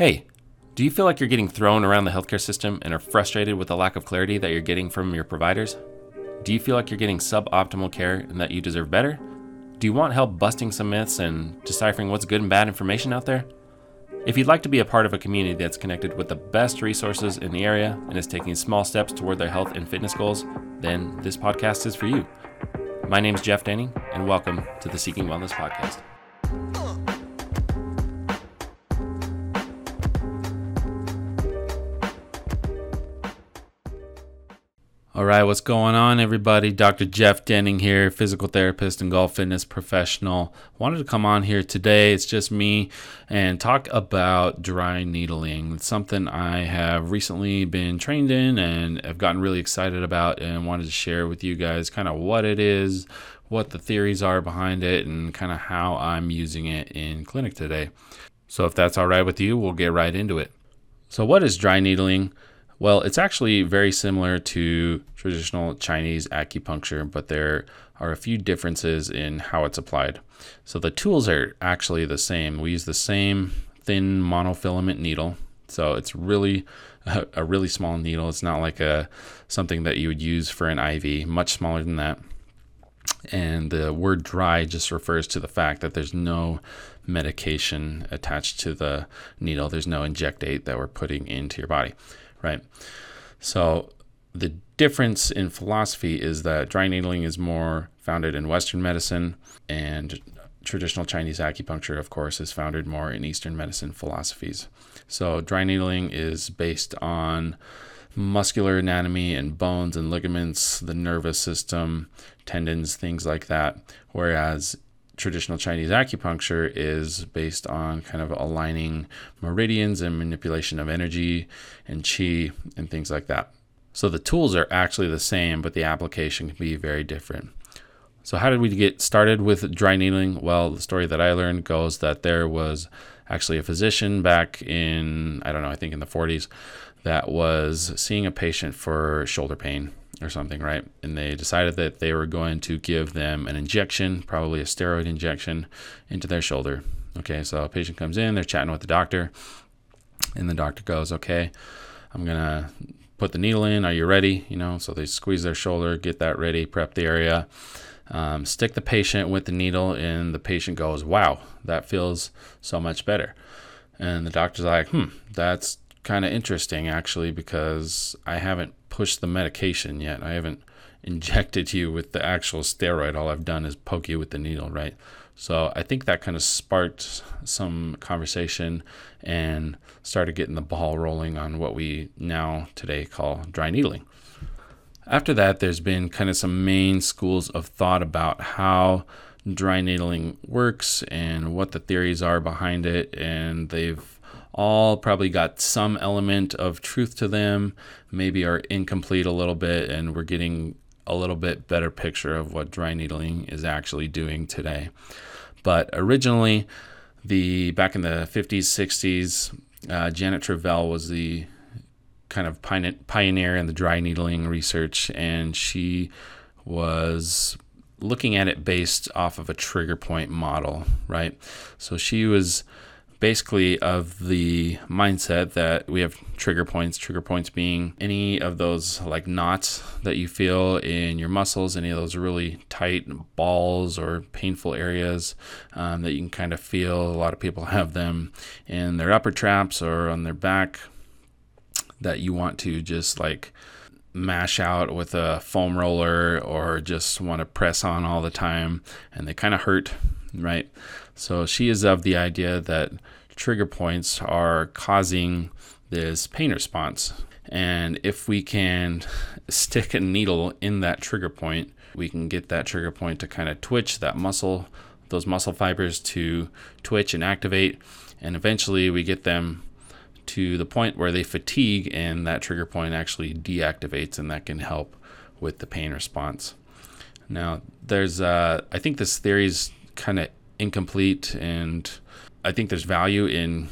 Hey, do you feel like you're getting thrown around the healthcare system and are frustrated with the lack of clarity that you're getting from your providers? Do you feel like you're getting suboptimal care and that you deserve better? Do you want help busting some myths and deciphering what's good and bad information out there? If you'd like to be a part of a community that's connected with the best resources in the area and is taking small steps toward their health and fitness goals, then this podcast is for you. My name is Jeff Denning, and welcome to the Seeking Wellness Podcast. All right, what's going on, everybody? Dr. Jeff Denning here, physical therapist and golf fitness professional. Wanted to come on here today. It's just me and talk about dry needling. It's something I have recently been trained in and have gotten really excited about, and wanted to share with you guys kind of what it is, what the theories are behind it, and kind of how I'm using it in clinic today. So, if that's all right with you, we'll get right into it. So, what is dry needling? Well, it's actually very similar to traditional Chinese acupuncture, but there are a few differences in how it's applied. So the tools are actually the same. We use the same thin monofilament needle. So it's really a, really small needle. It's not like a something that you would use for an IV, much smaller than that. And the word dry just refers to the fact that there's no medication attached to the needle. There's no injectate that we're putting into your body right? So the difference in philosophy is that dry needling is more founded in Western medicine, and traditional Chinese acupuncture, of course, is founded more in Eastern medicine philosophies. So dry needling is based on muscular anatomy and bones and ligaments, the nervous system, tendons, things like that. Whereas traditional Chinese acupuncture is based on kind of aligning meridians and manipulation of energy and qi and things like that. So the tools are actually the same, but the application can be very different. So, how did we get started with dry needling? Well, the story that I learned goes that there was actually a physician back in, I don't know, I think in the 40s, that was seeing a patient for shoulder pain or something, right? And they decided that they were going to give them an injection, probably a steroid injection, into their shoulder. Okay, so a patient comes in, they're chatting with the doctor, and the doctor goes, Okay, I'm gonna put the needle in. Are you ready? You know, so they squeeze their shoulder, get that ready, prep the area, um, stick the patient with the needle, and the patient goes, Wow, that feels so much better. And the doctor's like, Hmm, that's kind of interesting actually because I haven't pushed the medication yet. I haven't injected you with the actual steroid. All I've done is poke you with the needle, right? So I think that kind of sparked some conversation and started getting the ball rolling on what we now today call dry needling. After that, there's been kind of some main schools of thought about how dry needling works and what the theories are behind it, and they've all probably got some element of truth to them, maybe are incomplete a little bit, and we're getting a little bit better picture of what dry needling is actually doing today. But originally, the back in the 50s, 60s, uh, Janet Travell was the kind of pioneer in the dry needling research, and she was looking at it based off of a trigger point model, right? So she was basically of the mindset that we have trigger points, trigger points being any of those like knots that you feel in your muscles, any of those really tight balls or painful areas um, that you can kind of feel. A lot of people have them in their upper traps or on their back that you want to just like mash out with a foam roller or just want to press on all the time and they kind of hurt, right? So she is of the idea that trigger points are causing this pain response. And if we can stick a needle in that trigger point, we can get that trigger point to kind of twitch that muscle, those muscle fibers to twitch and activate. And eventually we get them to the point where they fatigue and that trigger point actually deactivates and that can help with the pain response. Now, there's, uh, I think this theory is kind of incomplete and I think there's value in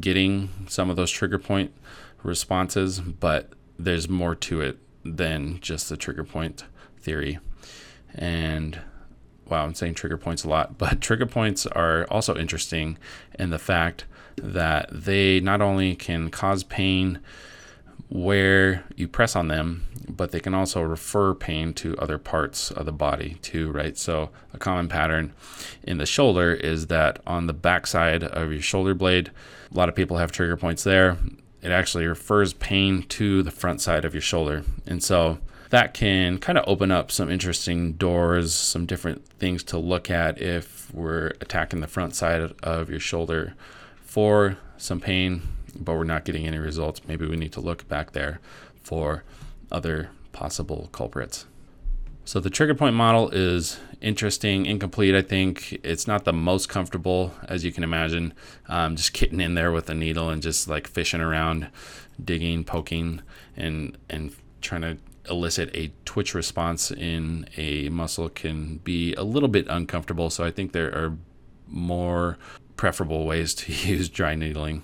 getting some of those trigger point responses, but there's more to it than just the trigger point theory. And wow, I'm saying trigger points a lot, but trigger points are also interesting in the fact that they not only can cause pain where you press on them, but they can also refer pain to other parts of the body too, right? So a common pattern in the shoulder is that on the backside of your shoulder blade, a lot of people have trigger points there. It actually refers pain to the front side of your shoulder. And so that can kind of open up some interesting doors, some different things to look at if we're attacking the front side of your shoulder for some pain, but we're not getting any results. Maybe we need to look back there for other possible culprits. So the trigger point model is interesting, incomplete. I think it's not the most comfortable, as you can imagine. Um, just getting in there with a needle and just like fishing around, digging, poking, and and trying to elicit a twitch response in a muscle can be a little bit uncomfortable. So I think there are more preferable ways to use dry needling.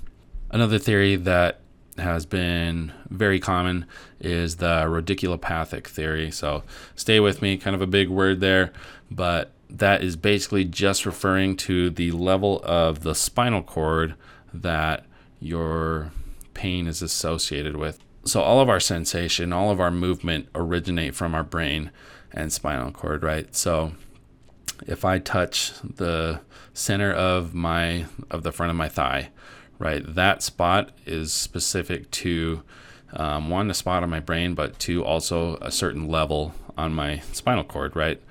Another theory that has been very common is the radiculopathic theory. So stay with me, kind of a big word there, but that is basically just referring to the level of the spinal cord that your pain is associated with. So all of our sensation, all of our movement originate from our brain and spinal cord, right? So if I touch the center of my of the front of my thigh, right? That spot is specific to um, one, a spot on my brain, but two, also a certain level on my spinal cord, right?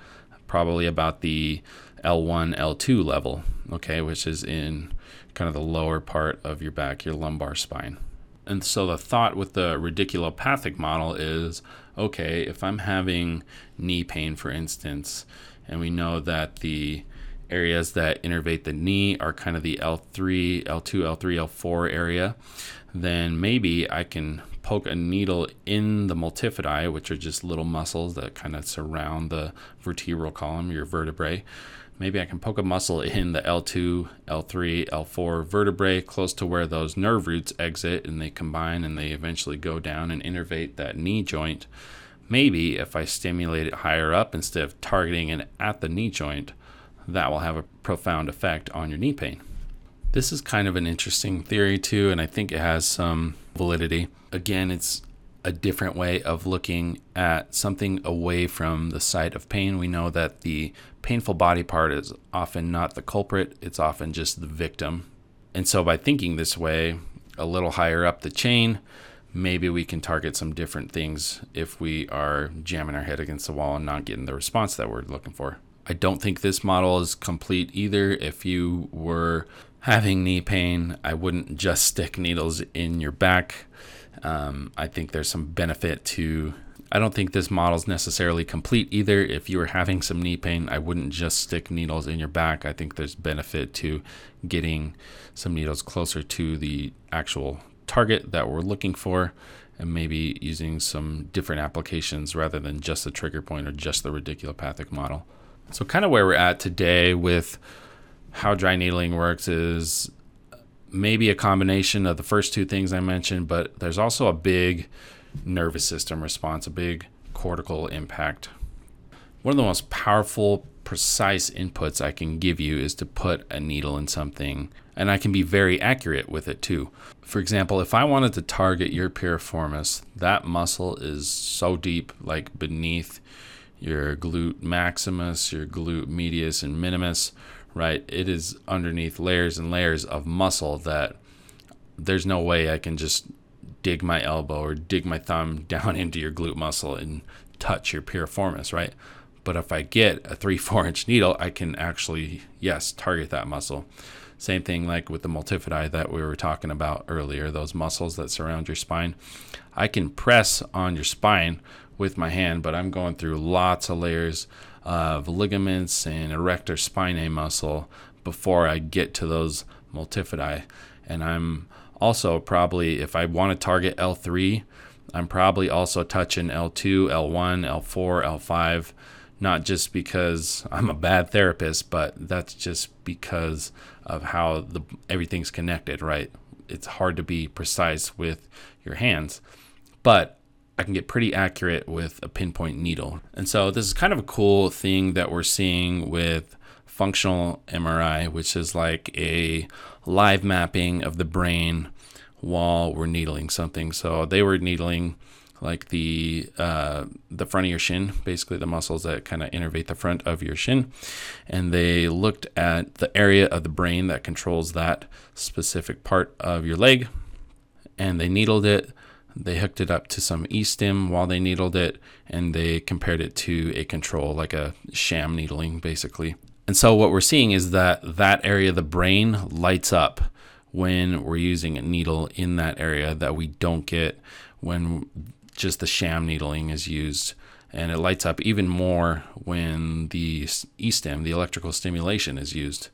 Probably about the L1, L2 level, okay, which is in kind of the lower part of your back, your lumbar spine. And so the thought with the radiculopathic model is okay, if I'm having knee pain, for instance, and we know that the areas that innervate the knee are kind of the L3, L2, L3, L4 area, then maybe I can poke a needle in the multifidi, which are just little muscles that kind of surround the vertebral column, your vertebrae. Maybe I can poke a muscle in the L2, L3, L4 vertebrae close to where those nerve roots exit and they combine and they eventually go down and innervate that knee joint. Maybe if I stimulate it higher up instead of targeting it at the knee joint, that will have a profound effect on your knee pain. This is kind of an interesting theory, too, and I think it has some validity. Again, it's a different way of looking at something away from the site of pain. We know that the painful body part is often not the culprit, it's often just the victim. And so, by thinking this way, a little higher up the chain, maybe we can target some different things if we are jamming our head against the wall and not getting the response that we're looking for. I don't think this model is complete either. If you were having knee pain, I wouldn't just stick needles in your back. Um, I think there's some benefit to. I don't think this model is necessarily complete either. If you were having some knee pain, I wouldn't just stick needles in your back. I think there's benefit to getting some needles closer to the actual target that we're looking for and maybe using some different applications rather than just the trigger point or just the radiculopathic model. So, kind of where we're at today with how dry needling works is maybe a combination of the first two things I mentioned, but there's also a big nervous system response, a big cortical impact. One of the most powerful, precise inputs I can give you is to put a needle in something, and I can be very accurate with it too. For example, if I wanted to target your piriformis, that muscle is so deep, like beneath your glute maximus, your glute medius, and minimus, right? It is underneath layers and layers of muscle that there's no way I can just dig my elbow or dig my thumb down into your glute muscle and touch your piriformis, right? But if I get a three, four inch needle, I can actually, yes, target that muscle. Same thing like with the multifidi that we were talking about earlier, those muscles that surround your spine. I can press on your spine with my hand, but I'm going through lots of layers of ligaments and erector spinae muscle before I get to those multifidi. And I'm also probably, if I want to target L3, I'm probably also touching L2, L1, L4, L5, not just because I'm a bad therapist, but that's just because of how the everything's connected, right? It's hard to be precise with your hands. But I can get pretty accurate with a pinpoint needle. And so this is kind of a cool thing that we're seeing with functional MRI, which is like a live mapping of the brain while we're needling something. So they were needling like the uh, the front of your shin, basically the muscles that kind of innervate the front of your shin, and they looked at the area of the brain that controls that specific part of your leg, and they needled it. They hooked it up to some e-stim while they needled it, and they compared it to a control, like a sham needling, basically. And so what we're seeing is that that area of the brain lights up when we're using a needle in that area that we don't get when just the sham needling is used. And it lights up even more when the e-stim, the electrical stimulation, is used.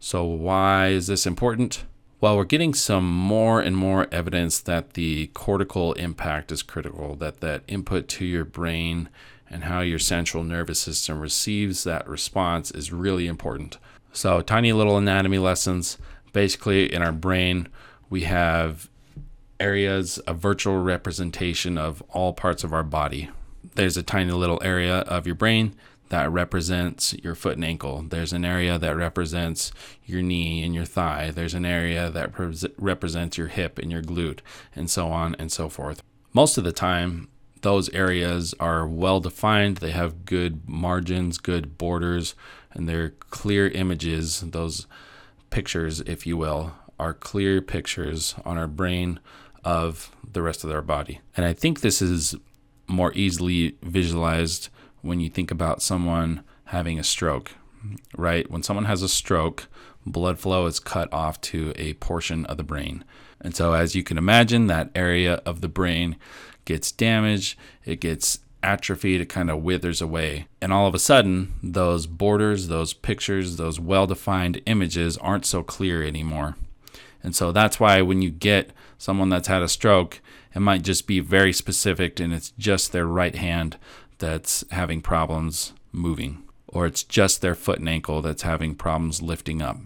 So, why is this important? Well, we're getting some more and more evidence that the cortical impact is critical, that that input to your brain and how your central nervous system receives that response is really important. So, tiny little anatomy lessons. Basically, in our brain, we have areas, a virtual representation of all parts of our body. There's a tiny little area of your brain that represents your foot and ankle. There's an area that represents your knee and your thigh. There's an area that pre- represents your hip and your glute, and so on and so forth. Most of the time, those areas are well defined. They have good margins, good borders, and they're clear images. Those pictures, if you will, are clear pictures on our brain of the rest of our body. And I think this is more easily visualized when you think about someone having a stroke, right? When someone has a stroke, blood flow is cut off to a portion of the brain. And so, as you can imagine, that area of the brain gets damaged, it gets atrophied, it kind of withers away. And all of a sudden, those borders, those pictures, those well defined images aren't so clear anymore. And so that's why when you get someone that's had a stroke, it might just be very specific and it's just their right hand that's having problems moving, or it's just their foot and ankle that's having problems lifting up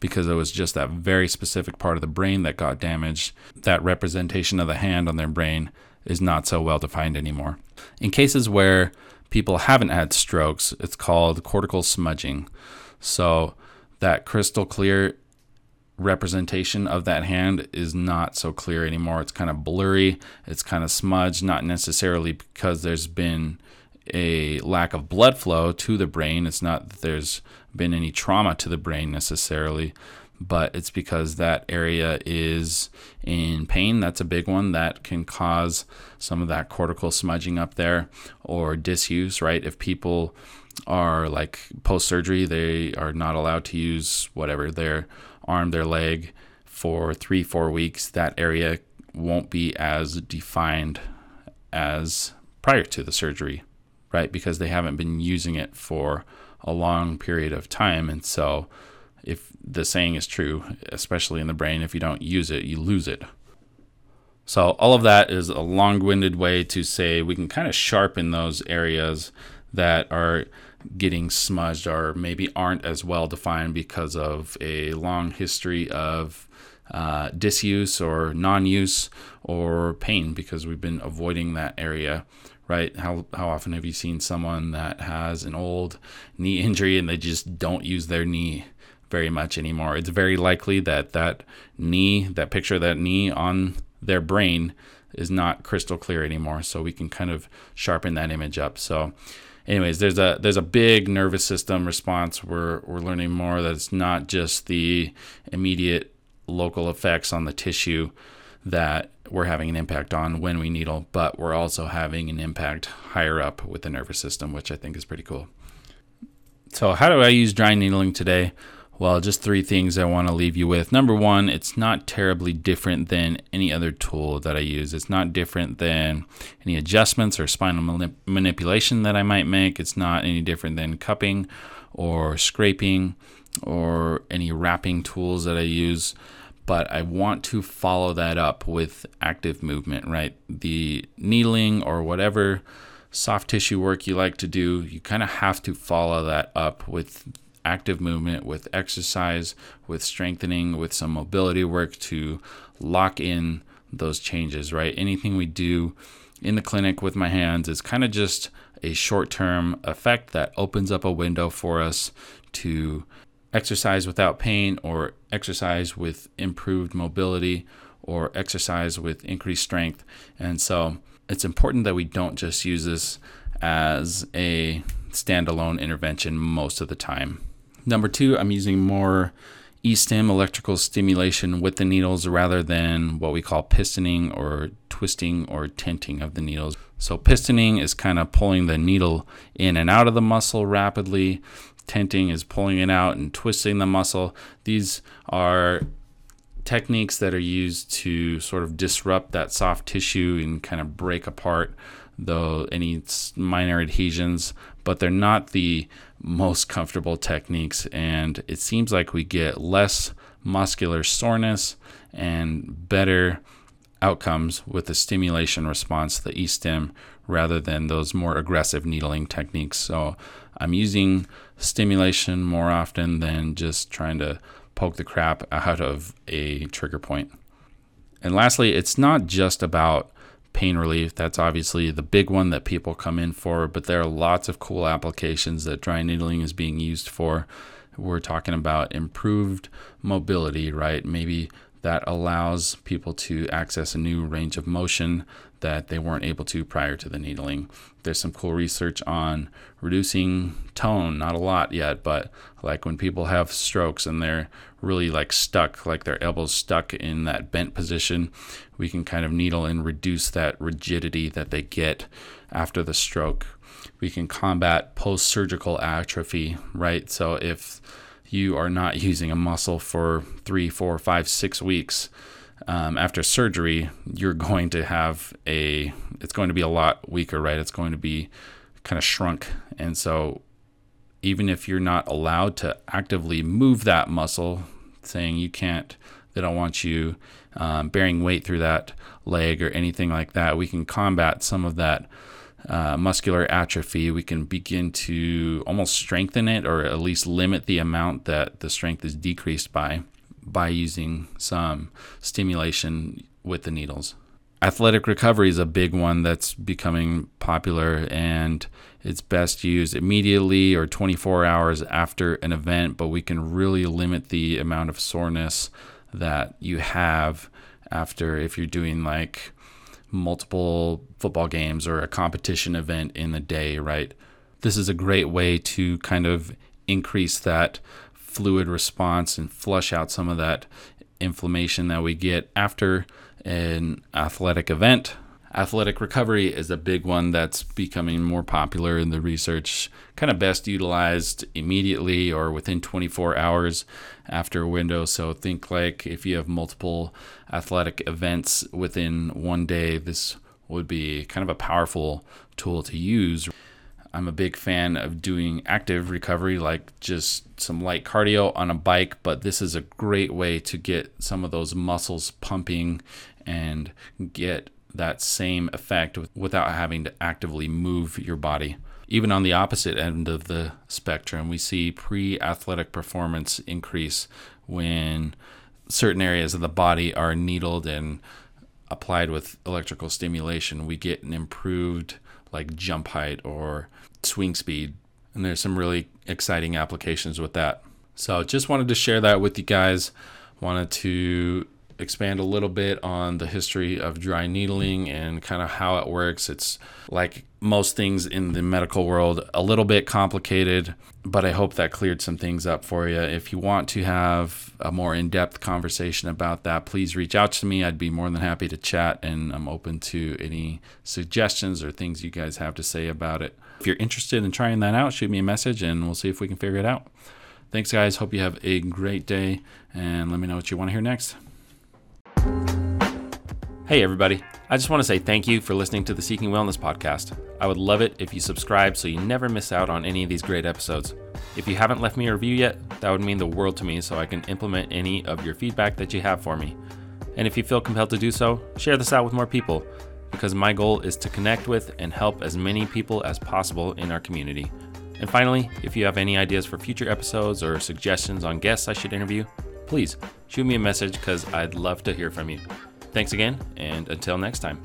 because it was just that very specific part of the brain that got damaged. That representation of the hand on their brain is not so well defined anymore. In cases where people haven't had strokes, it's called cortical smudging. So that crystal clear representation of that hand is not so clear anymore. It's kind of blurry, it's kind of smudged, not necessarily because there's been a lack of blood flow to the brain. It's not that there's been any trauma to the brain necessarily, but it's because that area is in pain. That's a big one that can cause some of that cortical smudging up there or disuse, right? If people are like post surgery, they are not allowed to use whatever their arm, their leg for three, four weeks. That area won't be as defined as prior to the surgery, right? Because they haven't been using it for a long period of time. And so, if the saying is true, especially in the brain, if you don't use it, you lose it. So, all of that is a long winded way to say we can kind of sharpen those areas that are getting smudged or maybe aren't as well defined because of a long history of uh, disuse or non use or pain because we've been avoiding that area. Right? How, how often have you seen someone that has an old knee injury and they just don't use their knee very much anymore? It's very likely that that knee, that picture of that knee on their brain is not crystal clear anymore. So we can kind of sharpen that image up. So anyways, there's a there's a big nervous system response. We're we're learning more that it's not just the immediate local effects on the tissue that we're having an impact on when we needle, but we're also having an impact higher up with the nervous system, which I think is pretty cool. So, how do I use dry needling today? Well, just three things I want to leave you with. Number one, it's not terribly different than any other tool that I use. It's not different than any adjustments or spinal manip- manipulation that I might make. It's not any different than cupping or scraping or any wrapping tools that I use. But I want to follow that up with active movement, right? The needling or whatever soft tissue work you like to do, you kind of have to follow that up with active movement, with exercise, with strengthening, with some mobility work to lock in those changes, right? Anything we do in the clinic with my hands is kind of just a short term effect that opens up a window for us to exercise without pain or exercise with improved mobility or exercise with increased strength. And so it's important that we don't just use this as a standalone intervention most of the time. Number two, I'm using more e-stim electrical stimulation with the needles rather than what we call pistoning or twisting or tenting of the needles. So pistoning is kind of pulling the needle in and out of the muscle rapidly. Tenting is pulling it out and twisting the muscle. These are techniques that are used to sort of disrupt that soft tissue and kind of break apart though any minor adhesions, but they're not the most comfortable techniques. And it seems like we get less muscular soreness and better outcomes with the stimulation response, the e-stim, rather than those more aggressive needling techniques. So I'm using stimulation more often than just trying to poke the crap out of a trigger point. And lastly, it's not just about pain relief. That's obviously the big one that people come in for, but there are lots of cool applications that dry needling is being used for. We're talking about improved mobility, right? Maybe that allows people to access a new range of motion that they weren't able to prior to the needling. There's some cool research on reducing tone, not a lot yet, but like when people have strokes and they're really like stuck, like their elbows stuck in that bent position, we can kind of needle and reduce that rigidity that they get after the stroke. We can combat post surgical atrophy, right? So if you are not using a muscle for three, four, five, six weeks, um, after surgery, you're going to have a, it's going to be a lot weaker, right? It's going to be kind of shrunk. And so, even if you're not allowed to actively move that muscle, saying you can't, they don't want you um, bearing weight through that leg or anything like that, we can combat some of that uh, muscular atrophy. We can begin to almost strengthen it or at least limit the amount that the strength is decreased by by using some stimulation with the needles. Athletic recovery is a big one that's becoming popular and it's best used immediately or 24 hours after an event, but we can really limit the amount of soreness that you have after if you're doing like multiple football games or a competition event in the day, right? This is a great way to kind of increase that fluid response and flush out some of that inflammation that we get after an athletic event. Athletic recovery is a big one that's becoming more popular in the research, kind of best utilized immediately or within 24 hours after a window. So think like if you have multiple athletic events within one day, this would be kind of a powerful tool to use. I'm a big fan of doing active recovery, like just some light cardio on a bike, but this is a great way to get some of those muscles pumping and get that same effect without having to actively move your body. Even on the opposite end of the spectrum, we see pre athletic performance increase when certain areas of the body are needled and applied with electrical stimulation. We get an improved like jump height or swing speed. And there's some really exciting applications with that. So just wanted to share that with you guys. Wanted to expand a little bit on the history of dry needling and kind of how it works. It's like most things in the medical world, a little bit complicated, but I hope that cleared some things up for you. If you want to have a more in depth conversation about that, please reach out to me. I'd be more than happy to chat, and I'm open to any suggestions or things you guys have to say about it. If you're interested in trying that out, shoot me a message and we'll see if we can figure it out. Thanks, guys. Hope you have a great day, and let me know what you want to hear next. Hey, everybody. I just want to say thank you for listening to the Seeking Wellness podcast. I would love it if you subscribe so you never miss out on any of these great episodes. If you haven't left me a review yet, that would mean the world to me so I can implement any of your feedback that you have for me. And if you feel compelled to do so, share this out with more people because my goal is to connect with and help as many people as possible in our community. And finally, if you have any ideas for future episodes or suggestions on guests I should interview, please shoot me a message because I'd love to hear from you. Thanks again, and until next time.